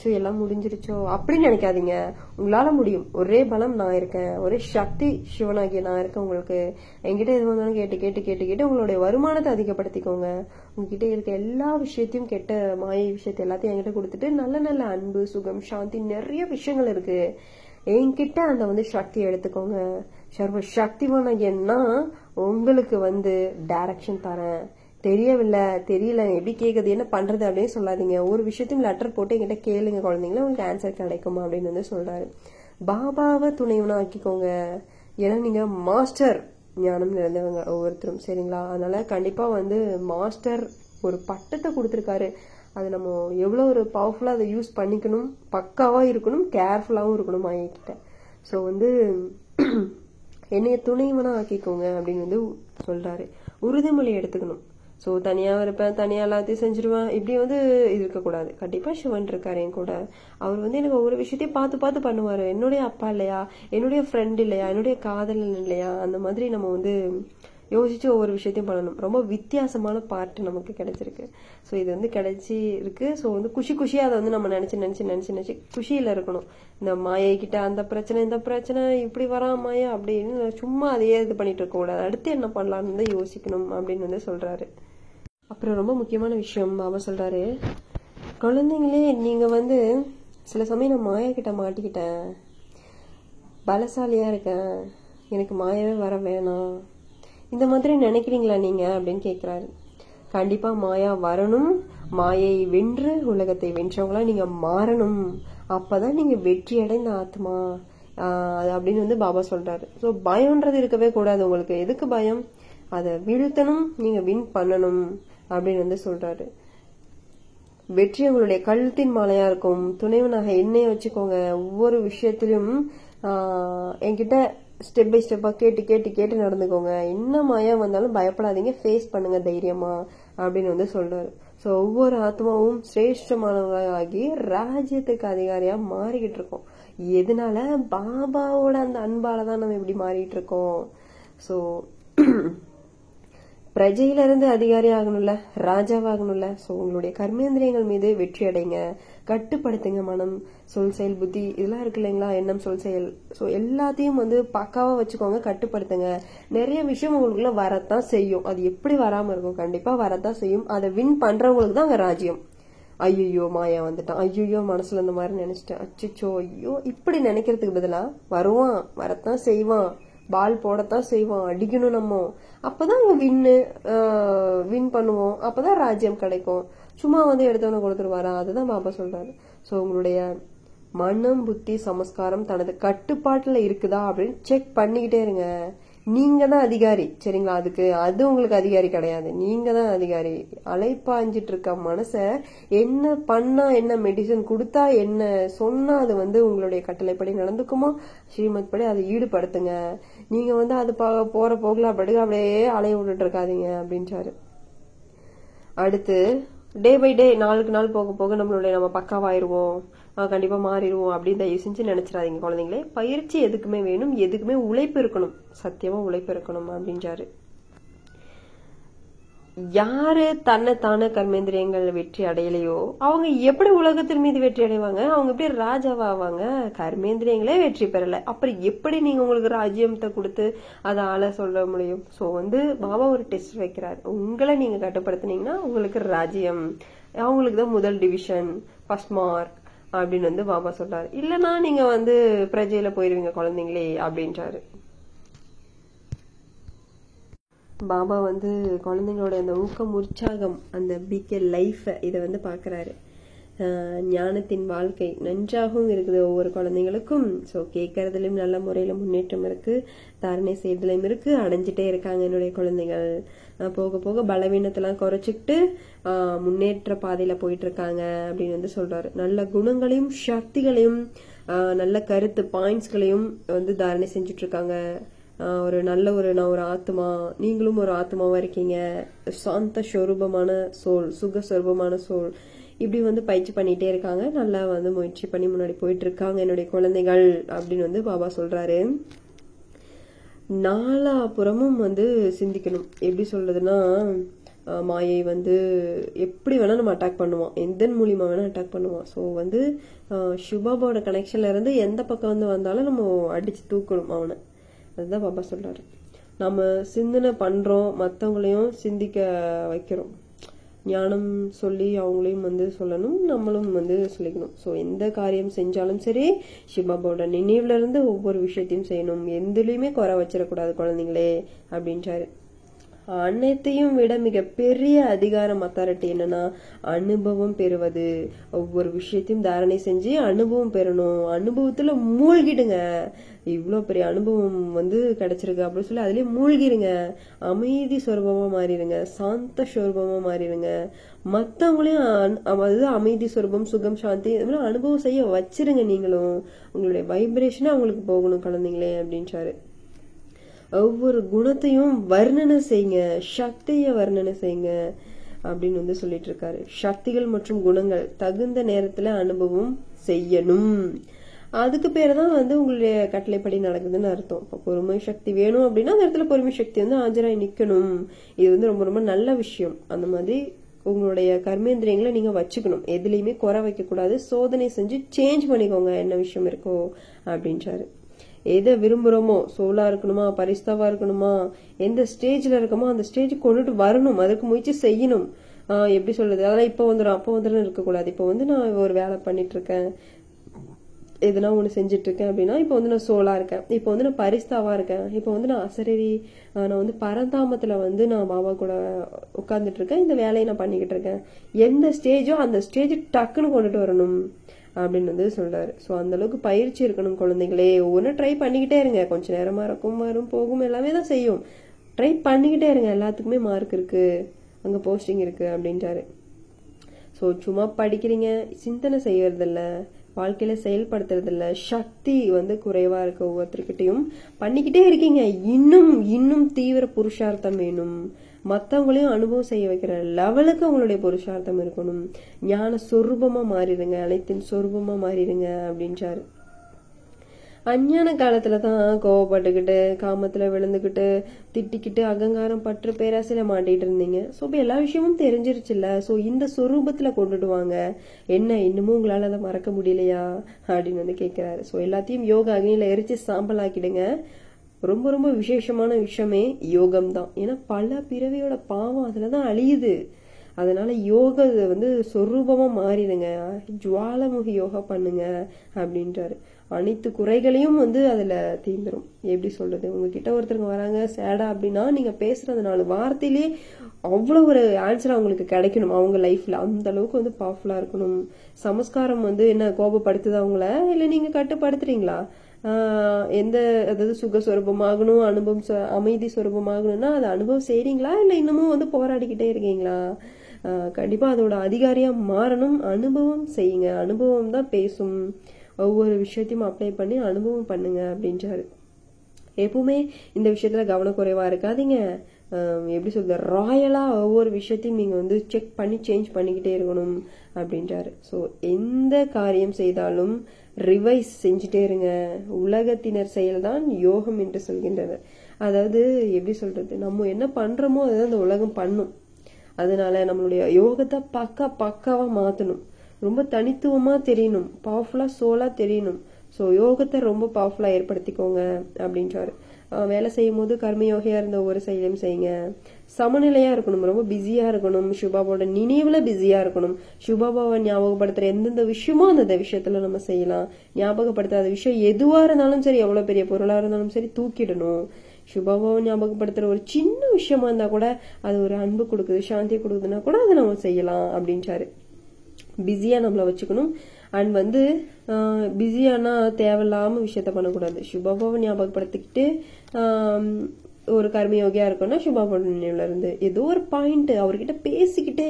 A: சோ எல்லாம் முடிஞ்சிருச்சோ அப்படின்னு நினைக்காதீங்க. உங்களால முடியும். ஒரே பலம் நான் இருக்கேன். ஒரே சக்தி சிவனாகிய நான் இருக்கேன் உங்களுக்கு. என்கிட்ட எது வந்தாலும் கேட்டு கேட்டு கேட்டு கேட்டு உங்களுடைய வருமானத்தை அதிகப்படுத்திக்கோங்க. உங்ககிட்ட இருக்க எல்லா விஷயத்தையும் கெட்ட மாய விஷயத்தை எல்லாத்தையும் என்கிட்ட கொடுத்துட்டு நல்ல நல்ல அன்பு சுகம் சாந்தி நிறைய விஷயங்கள் இருக்கு. என்கிட்ட அந்த வந்து சக்தி எடுத்துக்கோங்க. சர்வ சக்திவான என்ன உங்களுக்கு வந்து டைரக்ஷன் தரேன். தெரியவில்லை தெரியல எப்படி கேட்குது என்ன பண்ணுறது அப்படின்னு சொல்லாதீங்க. ஒரு விஷயத்தையும் லெட்டர் போட்டு என்கிட்ட கேளுங்க குழந்தைங்களா உங்களுக்கு ஆன்சர் கிடைக்கும் அப்படின்னு வந்து சொல்கிறாரு பாபாவை துணைவனா ஆக்கிக்கோங்க. ஏன்னா நீங்கள் மாஸ்டர் ஞானம் நிறைந்தவங்க ஒவ்வொருத்தரும் சரிங்களா? அதனால் கண்டிப்பாக வந்து மாஸ்டர் ஒரு பட்டத்தை கொடுத்துருக்காரு. அது நம்ம எவ்வளோ ஒரு பவர்ஃபுல்லாக அதை யூஸ் பண்ணிக்கணும் பக்காவாக இருக்கணும் கேர்ஃபுல்லாகவும் இருக்கணும் மாயிக்கிட்ட ஸோ வந்து என்னைய துணைவனா ஆக்கிக்கோங்க அப்படின்னு வந்து சொல்றாரு. உறுதிமொழி எடுத்துக்கணும். ஸோ தனியாக இருப்பேன் தனியாக எல்லாத்தையும் செஞ்சிருவேன். இப்படி வந்து இருக்கக்கூடாது. கண்டிப்பாக சிவன் இருக்காரு என் கூட. அவர் வந்து எனக்கு ஒவ்வொரு விஷயத்தையும் பார்த்து பார்த்து பண்ணுவார். என்னுடைய அப்பா இல்லையா? என்னுடைய ஃப்ரெண்ட் இல்லையா? என்னுடைய காதலன் இல்லையா? அந்த மாதிரி நம்ம வந்து யோசிச்சு ஒவ்வொரு விஷயத்தையும் பண்ணணும். ரொம்ப வித்தியாசமான பார்ட் நமக்கு கிடைச்சிருக்கு. ஸோ இது வந்து கிடைச்சி இருக்கு ஸோ வந்து குஷி குஷியாக அதை வந்து நம்ம நினைச்சு நினைச்சு நினைச்சு நினச்சி குஷியில் இருக்கணும். இந்த மாயை கிட்ட அந்த பிரச்சனை இந்த பிரச்சனை இப்படி வரா மாயா அப்படின்னு சும்மா அதையே இது பண்ணிட்டு இருக்க கூடாது. அடுத்து என்ன பண்ணலாம்னு வந்து யோசிக்கணும் அப்படின்னு வந்து சொல்றாரு. அப்புறம் ரொம்ப முக்கியமான விஷயம் அவர் சொல்றாரு. குழந்தைங்களே நீங்க வந்து சில சமயம் நான் மாயா கிட்ட மாட்டிக்கிட்டேன். பலசாலியா இருக்கேன். எனக்கு மாயவே வர வேணாம். இந்த மாதிரி நினைக்கிறீங்களா நீங்க? அப்படின்னு கேக்குறாரு. கண்டிப்பா மாயா வரணும். மாயை வென்று உலகத்தை வென்றவங்களா நீங்க மாறணும். அப்பதான் நீங்க வெற்றி அடைந்த ஆத்மா. அது அப்படின்னு வந்து பாபா சொல்றாரு. ஸோ பயம்ன்றது இருக்கவே கூடாது உங்களுக்கு. எதுக்கு பயம்? அதை வீழ்த்தணும். நீங்க வின் பண்ணணும். அப்படின்னு வந்து சொல்றாரு. வெற்றி உங்களுடைய கழுத்தின் மாலையா இருக்கும். துணைவனாக என்னைய வச்சுக்கோங்க. ஒவ்வொரு விஷயத்திலும் என்கிட்ட ஸ்டெப் பை ஸ்டெப்பாக கேட்டு கேட்டு கேட்டு நடந்துக்கோங்க. என்ன மாயம் வந்தாலும் பயப்படாதீங்க. ஃபேஸ் பண்ணுங்க தைரியமா அப்படின்னு வந்து சொல்றாரு. ஸோ ஒவ்வொரு ஆத்மாவும் சிரேஷ்டமானவர்களாகி ராஜ்யத்துக்கு அதிகாரியாக மாறிக்கிட்டு இருக்கோம். எதனால? பாபாவோட அந்த அன்பால தான் நம்ம இப்படி மாறிட்டு இருக்கோம். ஸோ பிரஜையிலிருந்து அதிகாரி ஆகணும்ல ராஜாவாகணும்ல. சோ உங்களுடைய கர்மேந்திரியங்கள் மீது வெற்றி அடைங்க. கட்டுப்படுத்துங்க மனம். சொல் செயல் புத்தி இதெல்லாம் இருக்கு இல்லைங்களா? எண்ணம் சொல் செயல். ஸோ எல்லாத்தையும் வந்து பக்காவா வச்சுக்கோங்க கட்டுப்படுத்துங்க. நிறைய விஷயம் உங்களுக்குள்ள வரத்தான் செய்யும். அது எப்படி வராம இருக்கும்? கண்டிப்பா வரத்தான் செய்யும். அதை வின் பண்றவங்களுக்கு தான் அங்க ராஜ்யம். ஐயோ மாயா வந்துட்டான். ஐயோ மனசுல இந்த மாதிரி நினைச்சிட்டேன். அச்சோ ஐயோ இப்படி நினைக்கிறதுக்கு பதிலா வருவான் வரத்தான் செய்வான். பால் போடத்தான் செய்வான். அடிக்கணும் நம்ம. அப்போதான் இவன் வின்னு வின் பண்ணுவோம். அப்போதான் ராஜ்யம் கிடைக்கும். சும்மா வந்து எடுத்தவன கொடுத்துருவாரா? அதுதான் பாபா சொல்றாரு. ஸோ உங்களுடைய மனம் புத்தி சமஸ்காரம் தனது கட்டுப்பாட்டில் இருக்குதா அப்படின்னு செக் பண்ணிக்கிட்டே இருங்க. நீங்க தான் அதிகாரி. சரிங்களா? அதுக்கு அது உங்களுக்கு அதிகாரி கிடையாது. நீங்க தான் அதிகாரி. அலைப்பாஞ்சிட்டு இருக்க மனச என்ன பண்ணா என்ன மெடிசன் கொடுத்தா என்ன சொன்னா அது வந்து உங்களுடைய கட்டளைப்படி நடந்துக்குமோ? ஸ்ரீமத் படி அதை ஈடுபடுத்துங்க. நீங்க வந்து அது ப- போற போகல அப்படியே அப்படியே அலைய விட்டுட்டு இருக்காதீங்க அப்படின்றாரு அடுத்து டே பை டே நாளுக்கு நாள் போக போக நம்மளுடைய நம்ம பக்காவாயிருவோம். ஆஹ் கண்டிப்பா மாறிடுவோம் அப்படின்னு தயவு செஞ்சு நினைச்சிடாதீங்க குழந்தைங்களே. பயிற்சி எதுக்குமே வேணும் எதுக்குமே உழைப்பு இருக்கணும். சத்தியமா உழைப்பு இருக்கணும் அப்படின்றாரு யாரு தன்னை தானே கர்மேந்திரியங்கள் வெற்றி அடையலையோ அவங்க எப்படி உலகத்தின் மீது வெற்றி அடைவாங்க? அவங்க எப்படி ராஜாவாவாங்க கர்மேந்திரியங்களே வெற்றி பெறல. அப்புறம் எப்படி நீங்க உங்களுக்கு ராஜ்யத்தை கொடுத்து அதை ஆள சொல்ல முடியும்? சோ வந்து பாபா ஒரு டெஸ்ட் வைக்கிறார். உங்களை நீங்க கட்டுப்படுத்தினீங்கன்னா உங்களுக்கு ராஜ்யம். அவங்களுக்கு தான் முதல் டிவிஷன் ஃபர்ஸ்ட் மார்க் அப்படின்னு வந்து பாபா சொல்றாரு. இல்லைன்னா நீங்க வந்து பிரஜையில போயிருவீங்க குழந்தைங்களே அப்படின்றாரு. பாபா வந்து குழந்தைங்களோட அந்த ஊக்கம் உற்சாகம் அந்த பிகே லைஃப்பை இதை வந்து பார்க்குறாரு ஞானத்தின் வாழ்க்கை நன்றாகவும் இருக்குது ஒவ்வொரு குழந்தைங்களுக்கும் ஸோ கேட்கறதுலையும் நல்ல முறையில் முன்னேற்றம் இருக்கு தாரணை செய்யறதுலயும் இருக்கு அடைஞ்சிட்டே இருக்காங்க என்னுடைய குழந்தைகள். போக போக பலவீனத்தெல்லாம் குறைச்சிக்கிட்டு முன்னேற்ற பாதையில் போயிட்டு இருக்காங்க அப்படின்னு வந்து சொல்கிறாரு நல்ல குணங்களையும் சக்திகளையும் நல்ல கருத்து பாயிண்ட்ஸ்களையும் வந்து தாரணை செஞ்சுட்டு இருக்காங்க ஒரு நல்ல ஒரு நான் ஒரு ஆத்மா நீங்களும் ஒரு ஆத்மாவா இருக்கீங்க. சாந்த ஸ்வரூபமான சோல் சுக ஸ்வரூபமான சோல். இப்படி வந்து பயிற்சி பண்ணிட்டே இருக்காங்க. நல்லா வந்து முயற்சி பண்ணி முன்னாடி போயிட்டு இருக்காங்க என்னுடைய குழந்தைகள் அப்படின்னு வந்து பாபா சொல்றாரு. நாலாபுறமும் வந்து சிந்திக்கணும். எப்படி சொல்றதுன்னா மாயை வந்து எப்படி வேணா நம்ம அட்டாக் பண்ணுவோம் எந்த மூலியமா வேணா அட்டாக் பண்ணுவோம் ஸோ வந்து ஆஹ் சுபாபாவோட கனெக்ஷன்ல இருந்து எந்த பக்கம் வந்து வந்தாலும் நம்ம அடிச்சு தூக்கணும் அவனை. அதுதான் பாபா சொல்றாரு. நம்ம சிந்தனை பண்றோம் மத்தவங்களையும் சிந்திக்க வைக்கிறோம். ஞானம் சொல்லி அவங்களையும் வந்து சொல்லணும் நம்மளும் வந்து சொல்லிக்கணும். ஸோ எந்த காரியம் செஞ்சாலும் சரி சிவபாபாவோட நினைவுல இருந்து ஒவ்வொரு விஷயத்தையும் செய்யணும். எதுலயுமே குறை வச்சிடக்கூடாது குழந்தைங்களே அப்படின்றாரு. அனைத்தையும் விட மிகப்பெரிய அதிகாரம் அத்தாரிட்டி என்னன்னா அனுபவம் பெறுவது. ஒவ்வொரு விஷயத்தையும் தாரணை செஞ்சு அனுபவம் பெறணும். அனுபவத்துல மூழ்கிடுங்க. இவ்வளோ பெரிய அனுபவம் வந்து கிடைச்சிருக்கு அப்படின்னு சொல்லி அதுலேயே மூழ்கிருங்க. அமைதி சுரூபமாக மாறிடுங்க சாந்த சுரூபமாக மாறிடுங்க மற்றவங்களையும் அதாவது அமைதி சுரூபம் சுகம் சாந்தி இது மாதிரி அனுபவம் செய்ய வச்சிருங்க நீங்களும். உங்களுடைய வைப்ரேஷனாக அவங்களுக்கு போகணும் குழந்தைங்களே அப்படின்றாரு. ஒவ்வொரு குணத்தையும் வர்ணனை செய்யுங்க. சக்தியை வர்ணனை செய்யுங்க அப்படின்னு வந்து சொல்லிட்டு இருக்காரு. சக்திகள் மற்றும் குணங்கள் தகுந்த நேரத்துல அனுபவம் செய்யணும். அதுக்கு பேர் தான் வந்து உங்களுடைய கட்டளைப்படி நடக்குதுன்னு அர்த்தம். இப்போ பொறுமை சக்தி வேணும் அப்படின்னா அந்த இடத்துல பொறுமை சக்தி வந்து ஆஜராகி நிற்கணும் இது வந்து ரொம்ப ரொம்ப நல்ல விஷயம். அந்த மாதிரி உங்களுடைய கர்மேந்திரியங்களை நீங்க வச்சுக்கணும். எதுலையுமே குறை வைக்க கூடாது சோதனை செஞ்சு சேஞ்ச் பண்ணிக்கோங்க. என்ன விஷயம் இருக்கோ அப்படின்றாரு. எதை விரும்புறோமோ சோலா இருக்கணுமா பரிஸ்தவா இருக்கணுமா எந்த ஸ்டேஜ்ல இருக்கோமோ அந்த ஸ்டேஜ் கொண்டுட்டு வரணும். அதுக்கு முயற்சி செய்யணும். ஆஹ் எப்படி சொல்றது? அதெல்லாம் இப்போ வந்துடும் அப்போ வந்துடும் இருக்கக்கூடாது. இப்போ வந்து நான் ஒரு வேலை பண்ணிட்டு இருக்கேன். எதனா ஒன்று செஞ்சுட்டு இருக்கேன் அப்படின்னா இப்போ வந்து நான் சோலா இருக்கேன். இப்போ வந்து நான் பரிஸ்தாவா இருக்கேன். இப்போ வந்து நான் அசரரி நான் வந்து பரந்தாமத்துல வந்து நான் மாமா கூட உட்கார்ந்துட்டு இருக்கேன் இந்த வேலையை நான் பண்ணிக்கிட்டு இருக்கேன் எந்த ஸ்டேஜோ அந்த ஸ்டேஜ் டக்குன்னு கொண்டுட்டு வரணும் அப்படின்னு வந்து சொல்றாரு. ஸோ அந்த அளவுக்கு பயிற்சி இருக்கணும் குழந்தைங்களே ஒன்று ட்ரை பண்ணிக்கிட்டே இருங்க. கொஞ்ச நேரமா இருக்கும் வரும் போகும் எல்லாமே தான் செய்யும். ட்ரை பண்ணிக்கிட்டே இருங்க. எல்லாத்துக்குமே மார்க் இருக்கு. அங்க போஸ்டிங் இருக்கு அப்படின்றாரு. ஸோ சும்மா படிக்கிறீங்க. சிந்தனை செய்யறதில்ல. வாழ்க்கையில செயல்படுத்துறதில்ல சக்தி வந்து குறைவா இருக்கு ஒவ்வொருத்தருக்கிட்டையும் பண்ணிக்கிட்டே இருக்கீங்க. இன்னும் இன்னும் தீவிர புருஷார்த்தம் வேணும். மத்தவங்களையும் அனுபவம் செய்ய வைக்கிற லெவலுக்கு அவங்களுடைய புருஷார்த்தம் இருக்கணும். ஞான சொரூபமா மாறிடுங்க. அனைத்தின் சொரூபமா மாறிடுங்க அப்படின்றாரு. அஞ்ஞான காலத்துல தான் கோவப்பட்டுக்கிட்டு காமத்துல விழுந்துக்கிட்டு திட்டிக்கிட்டு அகங்காரம் பற்று பேராசையில மாட்டிட்டு இருந்தீங்க. ஸோ இப்போ எல்லா விஷயமும் தெரிஞ்சிருச்சுல்ல? ஸோ இந்த சொரூபத்துல கொண்டுட்டு வாங்க. என்ன இன்னமும் உங்களால அதை மறக்க முடியலையா? அப்படின்னு வந்து கேட்கிறாரு ஸோ எல்லாத்தையும் யோகா அக்னியில எரிச்சு சாம்பல் ஆக்கிடுங்க. ரொம்ப ரொம்ப விசேஷமான விஷயமே யோகம் தான் ஏன்னா பல பிறவியோட பாவம் அதில் தான் அழியுது. அதனால யோகா வந்து சொரூபமா மாறிடுங்க. ஜுவாலமுகி யோகா பண்ணுங்க அப்படின்றாரு. அனைத்து குறைகளையும் வந்து அதுல தீந்துரும் எப்படி சொல்றது? உங்ககிட்ட ஒருத்தருங்க வராங்க சேடா அப்படின்னா நீங்க பேசுறது நாலு வார்த்தையிலே அவ்வளோ ஒரு ஆன்சர் அவங்களுக்கு கிடைக்கணும். அவங்க லைஃப்ல அந்த அளவுக்கு வந்து பவர்ஃபுல்லா இருக்கணும். சமஸ்காரம் வந்து என்ன கோபப்படுத்துதா அவங்கள இல்ல நீங்க கட்டுப்படுத்துறீங்களா? எந்த அதாவது சுக சுரூபமாகணும் அனுபவம் அமைதி சுரூபமாகணும்னா அது அனுபவம் செய்றீங்களா? இல்ல இன்னமும் வந்து போராடிக்கிட்டே இருக்கீங்களா? கண்டிப்பாக கண்டிப்பா அதோட அதிகாரியா மாறணும். அனுபவம் செய்யுங்க. அனுபவம் தான் பேசும். ஒவ்வொரு விஷயத்தையும் அப்ளை பண்ணி அனுபவம் பண்ணுங்க அப்படின்றாரு. எப்பவுமே இந்த விஷயத்துல கவனக்குறைவா இருக்காதீங்க. எப்படி சொல்றது ராயலா ஒவ்வொரு விஷயத்தையும் நீங்க வந்து செக் பண்ணி சேஞ்ச் பண்ணிக்கிட்டே இருக்கணும் அப்படின்றாரு. ஸோ எந்த காரியம் செய்தாலும் ரிவைஸ் செஞ்சுட்டே இருங்க. உலகத்தினர் செயல்தான் யோகம் என்று சொல்கின்றனர் அதாவது எப்படி சொல்றது நம்ம என்ன பண்றோமோ அதுதான் அந்த உலகம் பண்ணும். அதனால நம்மளுடைய யோகத்தை பக்கா பக்காவா மாத்தணும். ரொம்ப தனித்துவமாக தெரியணும். பவர்ஃபுல்லாக சோலாக தெரியணும். ஸோ யோகத்தை ரொம்ப பவர்ஃபுல்லாக ஏற்படுத்திக்கோங்க அப்படின்றாரு. வேலை செய்யும் போது கர்மயோகியா இருந்த ஒவ்வொரு செயலையும் செய்யுங்க. சமநிலையாக இருக்கணும். ரொம்ப பிஸியாக இருக்கணும். சுபாபாவோட நினைவில் பிஸியாக இருக்கணும். சுபாபாவை ஞாபகப்படுத்துகிற எந்தெந்த விஷயமோ அந்த விஷயத்தில் நம்ம செய்யலாம். ஞாபகப்படுத்தாத விஷயம் எதுவாக இருந்தாலும் சரி எவ்வளோ பெரிய பொருளாக இருந்தாலும் சரி தூக்கிடணும். சுபாபாவை ஞாபகப்படுத்துகிற ஒரு சின்ன விஷயமா இருந்தால் கூட அது ஒரு அன்பு கொடுக்குது சாந்தியை கொடுக்குதுன்னா கூட அதை நம்ம செய்யலாம் அப்படின்றாரு. பிஸியாக நம்மள வச்சுக்கணும். அண்ட் வந்து பிஸியானா தேவையில்லாமல் விஷயத்த பண்ணக்கூடாது. சுபபவன் ஞாபகப்படுத்திக்கிட்டு ஒரு கர்மயோகியா இருக்கணும்னா சுபாபா இருந்து ஏதோ ஒரு பாயிண்ட் அவர்கிட்ட பேசிக்கிட்டே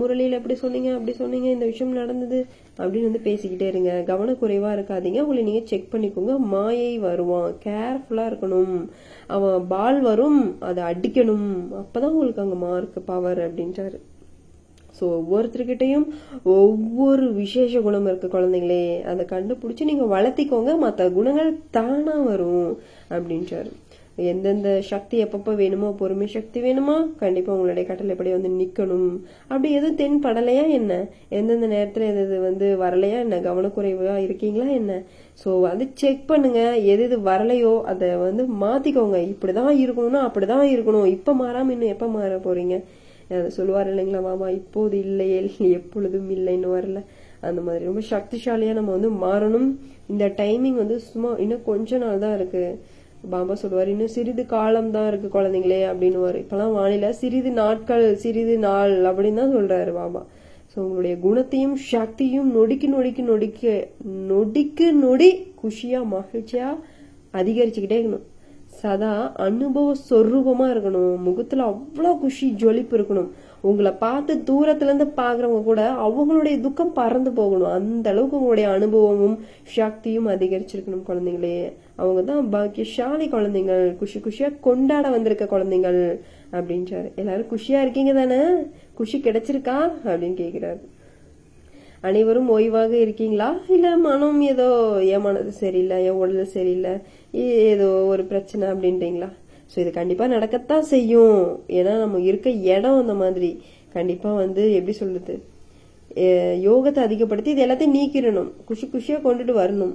A: முரளியில் எப்படி சொன்னீங்க அப்படி சொன்னீங்க இந்த விஷயம் நடந்தது அப்படின்னு வந்து பேசிக்கிட்டே இருங்க. கவனக்குறைவாக இருக்காதீங்க. உங்களை நீங்கள் செக் பண்ணிக்கோங்க. மாயை வருவான். கேர்ஃபுல்லாக இருக்கணும். அவன் பால் வரும். அதை அடிக்கணும். அப்பதான் உங்களுக்கு அங்கே மார்க் பவர் அப்படின்றாரு. ஸோ ஒவ்வொருத்தர்கிட்டையும் ஒவ்வொரு விசேஷ குணம் இருக்கு குழந்தைங்களே அதை கண்டுபிடிச்சு நீங்க வளர்த்திக்கோங்க மற்ற குணங்கள் தானா வரும் அப்படின்றாரு. எந்தெந்த சக்தி எப்பப்ப வேணுமோ பொறுமை சக்தி வேணுமா கண்டிப்பா உங்களுடைய கட்டளைப்படி வந்து நிக்கணும் அப்படி எதுவும் தென்படலையா என்ன? எந்தெந்த நேரத்துல எது எது வந்து வரலையா என்ன? கவனக்குறைவா இருக்கீங்களா என்ன? சோ அது செக் பண்ணுங்க எது எது வரலையோ அதை வந்து மாத்திக்கோங்க. இப்படிதான் இருக்கணும்னா அப்படிதான் இருக்கணும். இப்ப மாறாம இன்னும் எப்ப மாற போறீங்க? சொல்லுவார் இல்லைங்களா மாமா இப்போது இல்லையே எப்பொழுதும் இல்லைன்னு வரல. அந்த மாதிரி ரொம்ப சக்திசாலியா நம்ம வந்து மாறணும். இந்த டைமிங் வந்து சும்மா இன்னும் கொஞ்ச நாள் தான் இருக்கு. பாபா சொல்லுவார் இன்னும் சிறிது காலம் தான் இருக்கு குழந்தைங்களே அப்படின்னு இப்பெல்லாம் வானிலை சிறிது நாட்கள் சிறிது நாள் அப்படின்னு தான் சொல்றாரு பாபா. ஸோ உங்களுடைய குணத்தையும் சக்தியும் நொடிக்கு நொடிக்கு நொடிக்கு நொடிக்கு நொடி குஷியா மகிழ்ச்சியா அதிகரிச்சுக்கிட்டே இருக்கணும். சதா அனுபவ சொரூபமா இருக்கணும். முகத்துல அவ்வளவு குஷி ஜொலிப்பு இருக்கணும். உங்களை பார்த்து தூரத்துல இருந்து பாக்குறவங்க கூட அவங்களுடைய துக்கம் பறந்து போகணும். அந்த அளவுக்கு உங்களுடைய அனுபவமும் சக்தியும் அதிகரிச்சிருக்கணும் குழந்தைங்களே. அவங்க தான் பாக்கியசாலி குழந்தைங்கள் குஷி குஷியா கொண்டாட வந்திருக்க குழந்தைங்கள் அப்படின்றாரு. எல்லாரும் குஷியா இருக்கீங்க தானே? குஷி கிடைச்சிருக்கா? அப்படின்னு கேக்குறாரு. அனைவரும் ஓய்வாக இருக்கீங்களா? இல்ல மனம் ஏதோ என் மனது சரியில்லை என் உடல் சரியில்லை. ஏதோ ஒரு பிரச்சனை அப்படின்றீங்களா? ஸோ இது கண்டிப்பாக நடக்கத்தான் செய்யும். ஏன்னா நம்ம இருக்க இடம் அந்த மாதிரி. கண்டிப்பாக வந்து எப்படி சொல்றது? யோகத்தை அதிகப்படுத்தி இது எல்லாத்தையும் நீக்கிடணும். குஷி குஷியாக கொண்டுட்டு வரணும்.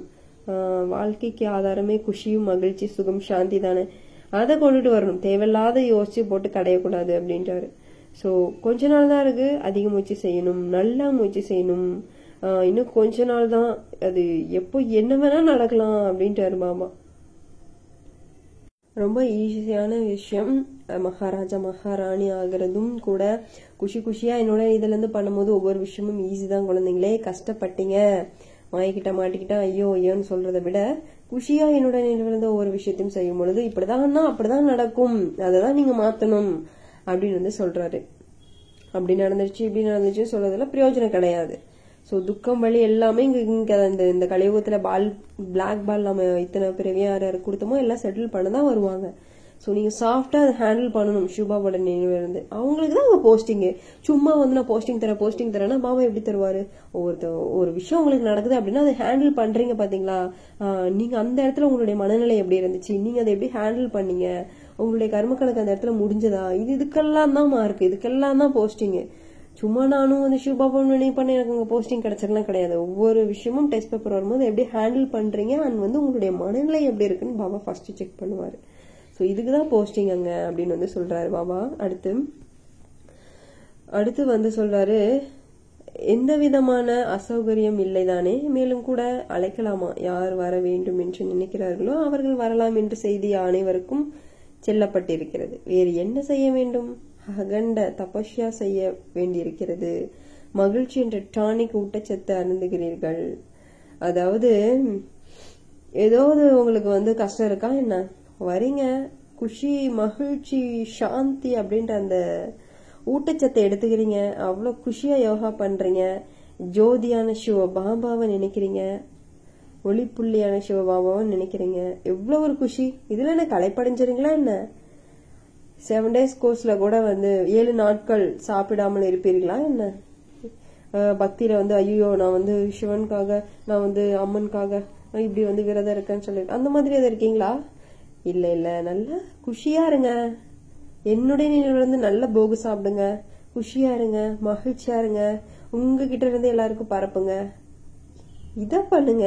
A: வாழ்க்கைக்கு ஆதாரமே குஷியும் மகிழ்ச்சி சுகம் சாந்தி தானே. அதை கொண்டுட்டு வரணும். தேவையில்லாத யோசிச்சு போட்டு கடையக்கூடாது அப்படின்றாரு. ஸோ கொஞ்ச நாள் தான் இருக்கு. அதிக முயற்சி செய்யணும். நல்லா முயற்சி செய்யணும். இன்னும் கொஞ்ச நாள் தான். அது எப்போ என்ன வேணா நடக்கலாம் அப்படின்ட்டாரு பாபா. ரொம்ப ஈஸியான விஷயம். மகாராஜா மகாராணி ஆகிறதும் கூட குஷி குஷியா என்னோட இதுல இருந்து பண்ணும்போது ஒவ்வொரு விஷயமும் ஈஸி தான் குழந்தைங்களே. கஷ்டப்பட்டீங்க. வாங்கிக்கிட்ட மாட்டிக்கிட்டா ஐயோ ஐயோன்னு சொல்றதை விட குஷியா என்னோட நினைவுல ஒவ்வொரு விஷயத்தையும் செய்யும் பொழுது இப்படிதான்னா அப்படிதான் நடக்கும். அதை தான் நீங்க மாத்தணும் அப்படின்னு வந்து சொல்றாரு. அப்படி நடந்துருச்சு இப்படி நடந்துச்சு சொல்றதுல பிரயோஜனம் கிடையாது. ஸோ துக்கம் வலி எல்லாமே இங்கே இங்கே இந்த இந்த கலியுகத்தில் பால் பிளாக் பால் நம்ம இத்தனை பிறவியா யார் யாருக்கு கொடுத்தோமோ எல்லாம் செட்டில் பண்ண தான் வருவாங்க. ஸோ நீங்கள் சாஃப்டாக அதை ஹேண்டில் பண்ணணும். ஷுபாவோட நினைவிலிருந்து அவங்களுக்கு தான் அவங்க போஸ்டிங்கு சும்மா வந்து நான் போஸ்டிங் தரேன் போஸ்டிங் தரேன்னா பாபா எப்படி தருவார்? ஒவ்வொருத்த ஒரு விஷயம் உங்களுக்கு நடக்குது அப்படின்னா அதை ஹேண்டில் பண்ணுறீங்க பார்த்தீங்களா நீங்கள் அந்த இடத்துல உங்களுடைய மனநிலை எப்படி இருந்துச்சு? நீங்கள் அதை எப்படி ஹேண்டில் பண்ணீங்க? உங்களுடைய கர்ம கணக்கு அந்த இடத்துல முடிஞ்சதா? இது இதுக்கெல்லாம் தான் மார்க் இதுக்கெல்லாம் தான் போஸ்டிங்கு சும்மா நானும் வந்து ஷூபாபா நினைவு பண்ண எனக்கு உங்க போஸ்டிங் கிடைச்சிடலாம் கிடையாது. ஒவ்வொரு விஷயமும் டெஸ்ட் பேப்பர் வரும்போது எப்படி ஹேண்டில் பண்றீங்க? அண்ட் வந்து உங்களுடைய மனநிலை எப்படி இருக்குன்னு பாபா ஃபர்ஸ்ட் செக் பண்ணுவார். ஸோ இதுக்கு தான் போஸ்டிங் அங்க அப்படின்னு வந்து சொல்றாரு பாபா. அடுத்து அடுத்து வந்து சொல்றாரு எந்த விதமான அசௌகரியம் இல்லைதானே? மேலும் கூட அழைக்கலாமா? யார் வர வேண்டும் என்று நினைக்கிறார்களோ அவர்கள் வரலாம் என்று செய்தி அனைவருக்கும் செல்லப்பட்டிருக்கிறது. வேறு என்ன செய்ய வேண்டும்? அகண்ட தபஸ்யா செய்ய வேண்டியிருக்கிறது. மகிழ்ச்சி என்ற டானிக் ஊட்டச்சத்தை அருந்துகிறீர்கள். அதாவது ஏதாவது உங்களுக்கு வந்து கஷ்டம் இருக்கா என்ன? வரீங்க. குஷி மகிழ்ச்சி சாந்தி அப்படின்ற அந்த ஊட்டச்சத்தை எடுத்துக்கிறீங்க. அவ்வளோ குஷியா யோகா பண்றீங்க. ஜோதியான சிவ பாபாவை நினைக்கிறீங்க. ஒளிப்புள்ளியான சிவபாபாவை நினைக்கிறீங்க. எவ்வளோ ஒரு குஷி. இதுல என்ன களைப்படைஞ்சிருங்களா என்ன? செவன் டேஸ் கோர்ஸ்ல கூட வந்து ஏழு நாட்கள் சாப்பிடாமல் இருப்பீர்களா என்ன? பக்தியில வந்து ஐயோ நான் வந்து சிவனுக்காக நான் வந்து அம்மனுக்காக இப்படி வந்து விரதம் இருக்கேன்னு சொல்லி அந்த மாதிரி எதாவது இருக்கீங்களா? இல்ல இல்ல நல்லா குஷியா இருங்க. என்னுடைய நிலையில இருந்து நல்ல போகு சாப்பிடுங்க. குஷியா இருங்க மகிழ்ச்சியா இருங்க. உங்ககிட்ட இருந்து எல்லாருக்கும் பரப்புங்க. இத பண்ணுங்க.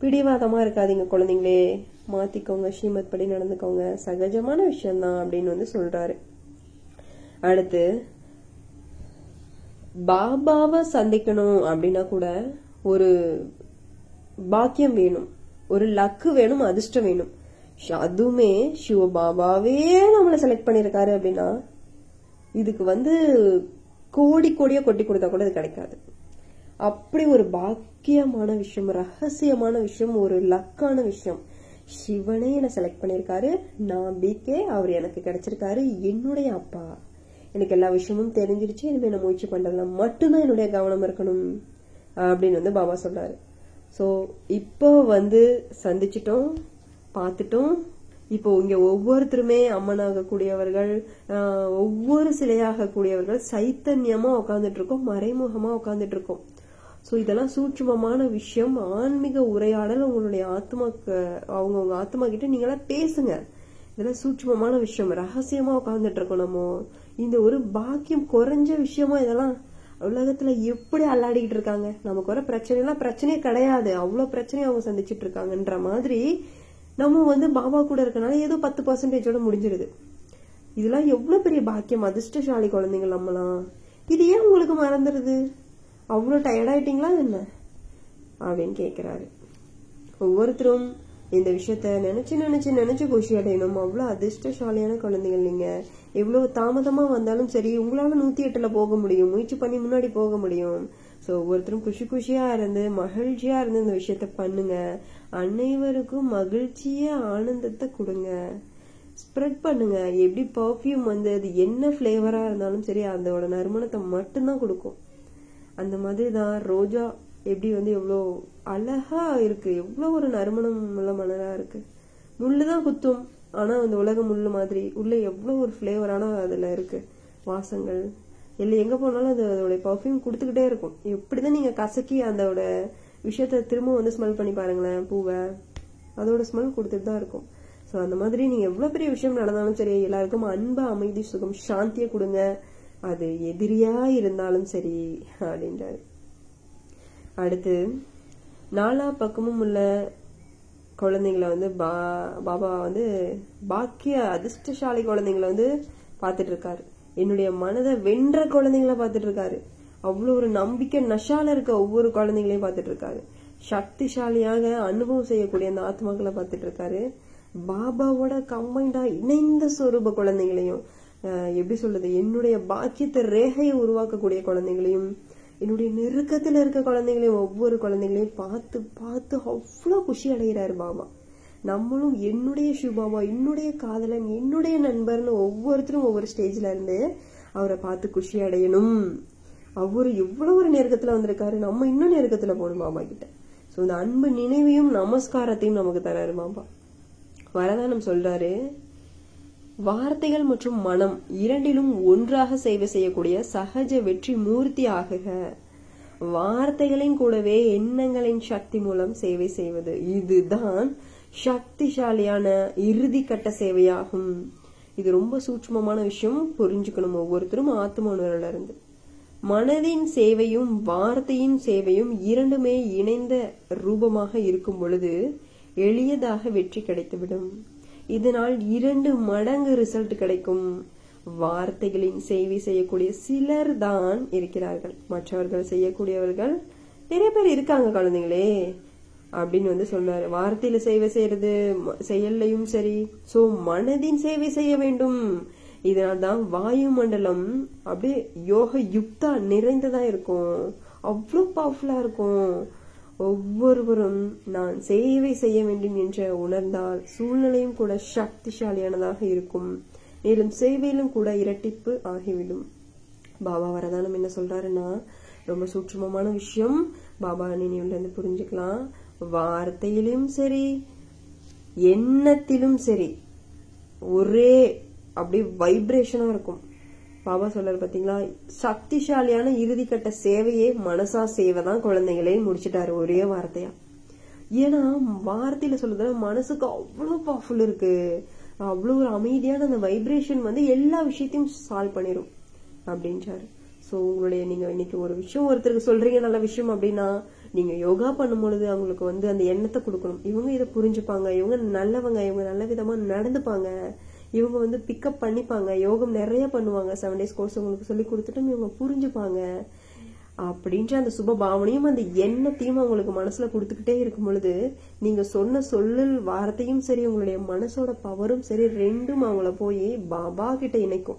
A: பிடிவாதமா இருக்காதீங்க குழந்தைங்களே. மாத்திக்கோங்க ஸ்ரீமத் படி நடந்துக்கோங்க. சகஜமான விஷயம்தான் அப்படின்னு வந்து சொல்றாரு. அடுத்து பாபாவை சந்திக்கணும் அப்படின்னா கூட ஒரு பாக்கியம் வேணும். ஒரு லக்கு வேணும் அதிர்ஷ்டம் வேணும். அதுவுமே சிவ பாபாவே நம்மளை செலக்ட் பண்ணிருக்காரு அப்படின்னா இதுக்கு வந்து கோடி கோடியா கொட்டி கொடுத்தா கூட இது கிடைக்காது. அப்படி ஒரு பாக்கியமான விஷயம் ரகசியமான விஷயம் ஒரு லக்கான விஷயம் சிவனே என்னை செலக்ட் பண்ணியிருக்காரு. நான் பிகே அவர் எனக்கு கிடைச்சிருக்காரு. என்னுடைய அப்பா. எனக்கு எல்லா விஷயமும் தெரிஞ்சிருச்சு. இனிமேல் நான் முயற்சி பண்ணலாம் மட்டும்தான் என்னுடைய கவனம் இருக்கணும் அப்படின்னு வந்து பாபா சொல்றாரு. ஸோ இப்போ வந்து சந்திச்சிட்டோம் பார்த்துட்டோம். இப்போ இங்கே ஒவ்வொருத்தருமே அம்மனாக கூடியவர்கள் ஒவ்வொரு சிலையாக கூடியவர்கள் சைத்தன்யமாக உட்காந்துட்டு இருக்கோம் மறைமுகமாக உட்காந்துட்டு இருக்கோம். ஸோ இதெல்லாம் சூட்சமமான விஷயம். ஆன்மீக உரையாடல் உங்களுடைய ஆத்மாக்கு அவங்க உங்க ஆத்மா கிட்ட நீங்களாம் பேசுங்க. இதெல்லாம் சூட்சமமான விஷயம். ரகசியமா உட்கார்ந்துட்டு இருக்கோம் நம்ம. இந்த ஒரு பாக்கியம் குறைஞ்ச விஷயமா இதெல்லாம் உலகத்துல எப்படி அல்லாடிக்கிட்டு இருக்காங்க? நமக்கு வர பிரச்சனை எல்லாம் பிரச்சனையே கிடையாது. அவ்வளவு பிரச்சனையை அவங்க சந்திச்சுட்டு இருக்காங்கன்ற மாதிரி நம்ம வந்து பாபா கூட இருக்கனால ஏதோ பத்து பர்சன்டேஜோட முடிஞ்சிருது. இதெல்லாம் எவ்வளவு பெரிய பாக்கியம்? அதிர்ஷ்டசாலி குழந்தைங்க நம்மலாம். இது ஏன் உங்களுக்கு மறந்துடுது அவ்வளோ டயர்டாயிட்டீங்களா என்ன? அப்படின்னு கேட்குறாரு. ஒவ்வொருத்தரும் இந்த விஷயத்த நினைச்சு நினைச்சு நினைச்சு குஷி அடையணும். அவ்வளோ அதிர்ஷ்டசாலியான குழந்தைகள் நீங்க. எவ்வளவு தாமதமா வந்தாலும் சரி உங்களால நூத்தி எட்டுல போக முடியும். முயற்சி பண்ணி முன்னாடி போக முடியும். ஸோ ஒவ்வொருத்தரும் குஷி குஷியா இருந்து மகிழ்ச்சியா இருந்து இந்த விஷயத்த பண்ணுங்க. அனைவருக்கும் மகிழ்ச்சிய ஆனந்தத்தை கொடுங்க. ஸ்ப்ரெட் பண்ணுங்க. எப்படி பர்ஃப்யூம் வந்து அது என்ன ஃப்ளேவரா இருந்தாலும் சரி அதோட நறுமணத்தை மட்டும்தான் கொடுக்கும். அந்த மாதிரி தான் ரோஜா எப்படி வந்து எவ்வளோ அழகா இருக்கு. எவ்வளோ ஒரு நறுமணம் உள்ள மலராக இருக்கு. முள்ளு தான் குத்தும். ஆனால் அந்த உலக முள்ளு மாதிரி உள்ள எவ்வளோ ஒரு ஃப்ளேவரான அதில் இருக்கு. வாசங்கள். இல்லை எங்கே போனாலும் அது அதோடைய பர்ஃப்யூம் கொடுத்துக்கிட்டே இருக்கும். எப்படி தான் நீங்கள் கசக்கி அதோட விஷயத்த திரும்ப வந்து ஸ்மெல் பண்ணி பாருங்களேன் பூவை. அதோட ஸ்மெல் கொடுத்துட்டு தான் இருக்கும். ஸோ அந்த மாதிரி நீங்கள் எவ்வளோ பெரிய விஷயம் நடந்தாலும் சரி எல்லாருக்கும் அன்பு அமைதி சுகம் சாந்தியை கொடுங்க. அது எதிரியா இருந்தாலும் சரி அப்படின்றாரு. அடுத்து நாலா பக்கமும் உள்ள குழந்தைங்களை வந்து பா பாபா வந்து பாக்கிய அதிர்ஷ்டசாலி குழந்தைங்களை வந்து பார்த்துட்டு இருக்காரு என்னுடைய மனதை வென்ற குழந்தைங்கள பார்த்துட்டு இருக்காரு அவ்வளோ ஒரு நம்பிக்கை நஷால இருக்க ஒவ்வொரு குழந்தைங்களையும் பார்த்துட்டு இருக்காரு சக்திசாலியாக அனுபவம் செய்யக்கூடிய அந்த ஆத்மாக்களை பார்த்துட்டு இருக்காரு பாபாவோட கம்பைண்டா இணைந்த சொரூப குழந்தைங்களையும் எப்படி சொல்றது? என்னுடைய பாக்கியத்தை ரேகையை உருவாக்கக்கூடிய குழந்தைங்களையும் என்னுடைய நெருக்கத்துல இருக்க குழந்தைங்களையும் ஒவ்வொரு குழந்தைங்களையும் பார்த்து பார்த்து அவ்வளோ குஷி அடைகிறாரு பாபா. நம்மளும் என்னுடைய சுபாபா என்னுடைய காதலன் என்னுடைய நண்பர்னு ஒவ்வொருத்தரும் ஒவ்வொரு ஸ்டேஜ்ல இருந்து அவரை பார்த்து குஷி அடையணும். அவரு எவ்வளவு ஒரு நெருக்கத்துல வந்திருக்காரு. நம்ம இன்னும் நெருக்கத்துல போகணும் பாபா கிட்ட. ஸோ இந்த அன்பு நினைவையும் நமஸ்காரத்தையும் நமக்கு தராரு பாபா. வரதானம் சொல்றாரு வார்த்தைகள் மற்றும் மனம் இரண்டிலும் ஒன்றாக சேவை செய்யக்கூடிய சகஜ வெற்றி மூர்த்தி ஆகுக வார்த்தைகளின் கூடவே எண்ணங்களின் சக்தி மூலம் சேவை செய்வது. இதுதான் சக்திசாலியான இறுதி கட்ட சேவையாகும். இது ரொம்ப சூட்சமமான விஷயம். புரிஞ்சுக்கணும் ஒவ்வொருத்தரும் ஆத்ம உணர்வுல இருந்து. மனதின் சேவையும் வார்த்தையின் சேவையும் இரண்டுமே இணைந்த ரூபமாக இருக்கும் பொழுது எளியதாக வெற்றி கிடைத்துவிடும். இதனால் இரண்டு மடங்கு ரிசல்ட் கிடைக்கும். வார்த்தைகளின் சேவை செய்யக்கூடிய சிலர் தான் இருக்கிறார்கள். மற்றவர்கள் செய்யக்கூடியவர்கள் நிறைய பேர் இருக்காங்க குழந்தைங்களே அப்படின்னு வந்து சொன்னாரு வார்த்தையில சேவை செய்யறது ம- செயல்லையும் சரி. சோ மனதின் சேவை செய்ய வேண்டும். இதனால் தான் வாயு மண்டலம் அப்படியே யோக யுக்தா நிறைந்ததா இருக்கும். அவ்வளோ பவர்ஃபுல்லா இருக்கும். ஒவ்வொருவரும் நான் சேவை செய்ய வேண்டும் என்று உணர்ந்தால் சூழ்நிலையும் கூட சக்திசாலியானதாக இருக்கும். மேலும் சேவையிலும் கூட இரட்டிப்பு ஆகிவிடும். பாபா வரதானம் என்ன சொல்றாருன்னா ரொம்ப சூட்சமமான விஷயம். பாபா நினைவுல இருந்து புரிஞ்சுக்கலாம். வார்த்தையிலும் சரி எண்ணத்திலும் சரி ஒரே அப்படியே வைப்ரேஷனா இருக்கும். பாபா சொல்றாரு பாத்தீங்களா? சக்திசாலியான இறுதிக்கட்ட சேவையே மனசா சேவை தான் குழந்தைங்களே முடிச்சிட்டாரு ஒரே வார்த்தையா. ஏன்னா வார்த்தையில சொல்றதுல மனசுக்கு அவ்வளவு பவர்ஃபுல் இருக்கு. அவ்வளவு ஒரு அமைதியான அந்த வைப்ரேஷன் வந்து எல்லா விஷயத்தையும் சால்வ் பண்ணிரும் அப்படின்றாரு. சோ உங்களுடைய நீங்க இன்னைக்கு ஒரு விஷயம் ஒருத்தருக்கு சொல்றீங்க நல்ல விஷயம் அப்படின்னா நீங்க யோகா பண்ணும் பொழுது அவங்களுக்கு வந்து அந்த எண்ணத்தை கொடுக்கணும். இவங்க இதை புரிஞ்சுப்பாங்க இவங்க நல்லவங்க இவங்க நல்ல விதமா நடந்துப்பாங்க. இவங்க வந்து பிக்கப் பண்ணிப்பாங்க. யோகம் நிறைய பண்ணுவாங்க. செவன் டேஸ் கோர்ஸ் உங்களுக்கு சொல்லி கொடுத்துட்டும் இவங்க புரிஞ்சுப்பாங்க. அப்படின்ற அந்த சுப பாவனையும் அந்த எண்ணத்தையும் அவங்களுக்கு மனசுல கொடுத்துக்கிட்டே இருக்கும் பொழுது நீங்க சொன்ன சொல்லல் வார்த்தையும் சரி உங்களுடைய மனசோட பவரும் சரி ரெண்டும் அவங்கள போய் பாபா கிட்ட இணைக்கும்.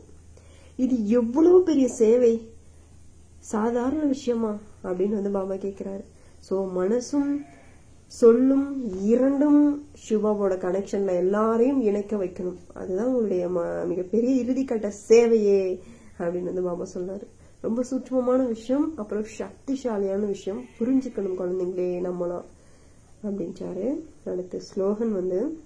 A: இது எவ்வளவு பெரிய சேவை? சாதாரண விஷயமா? அப்படின்னு வந்து பாபா கேக்குறாரு சோ மனசும் சொல்லும் இரண்டும் சிவாவோட கனெக்ஷன்ல எல்லாரையும் இணைக்க வைக்கணும். அதுதான் உங்களுடைய ம- மிகப்பெரிய இறுதிக்கட்ட சேவையே அப்படின்னு வந்து பாபா சொல்றாரு. ரொம்ப சூட்சமமான விஷயம் அப்புறம் சக்திசாலியான விஷயம். புரிஞ்சுக்கணும் குழந்தைங்களே நம்மளாம் அப்படின்றாரு அடுத்து ஸ்லோகன் வந்து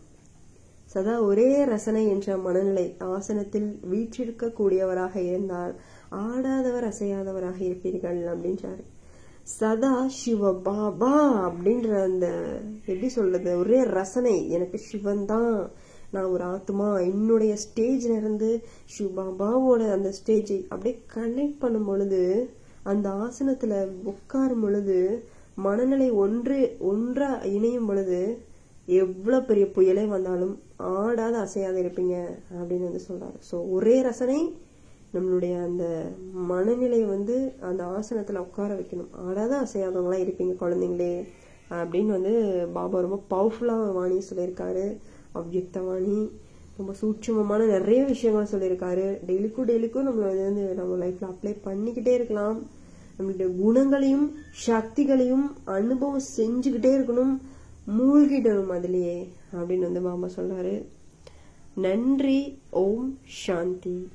A: சதா ஒரே ரசனை என்ற மனநிலை ஆசனத்தில் வீற்றிருக்க கூடியவராக இருந்தால் ஆடாதவர் அசையாதவராக இருப்பீர்கள் அப்படின்றாரு சதா சிவ பாபா அப்படின்ற அந்த எப்படி சொல்றது ஒரே ரசனை. எனக்கு சிவன் தான் நான் ஒரு ஆத்மா என்னுடைய ஸ்டேஜ்ல இருந்து சிவ பாபாவோட அந்த ஸ்டேஜை அப்படியே கனெக்ட் பண்ணும் பொழுது அந்த ஆசனத்துல உட்காரும் பொழுது மனநிலை ஒன்று ஒன்றா இணையும் பொழுது எவ்வளவு பெரிய புயலே வந்தாலும் ஆடாத அசையாத இருப்பீங்க அப்படின்னு வந்து சொல்றாரு. சோ ஒரே ரசனை நம்மளுடைய அந்த மனநிலையை வந்து அந்த ஆசனத்தில் உட்கார வைக்கணும். ஆடாத அசையாதவங்களாம் இருப்பீங்க குழந்தைங்களே. அப்படின்னு வந்து பாபா ரொம்ப பவர்ஃபுல்லாக வாணி சொல்லியிருக்காரு. அவ்யுக்த வாணி ரொம்ப சூட்சமமான நிறைய விஷயங்களை சொல்லியிருக்காரு. டெய்லிக்கும் டெய்லிக்கும் நம்மள வந்து நம்ம லைஃப்பில் அப்ளை பண்ணிக்கிட்டே இருக்கலாம். நம்மளுடைய குணங்களையும் சக்திகளையும் அனுபவம் செஞ்சுக்கிட்டே இருக்கணும். மூழ்கிடணும் அதுலேயே அப்படின்னு வந்து மாமா சொல்றாரு. நன்றி ஓம் சாந்தி.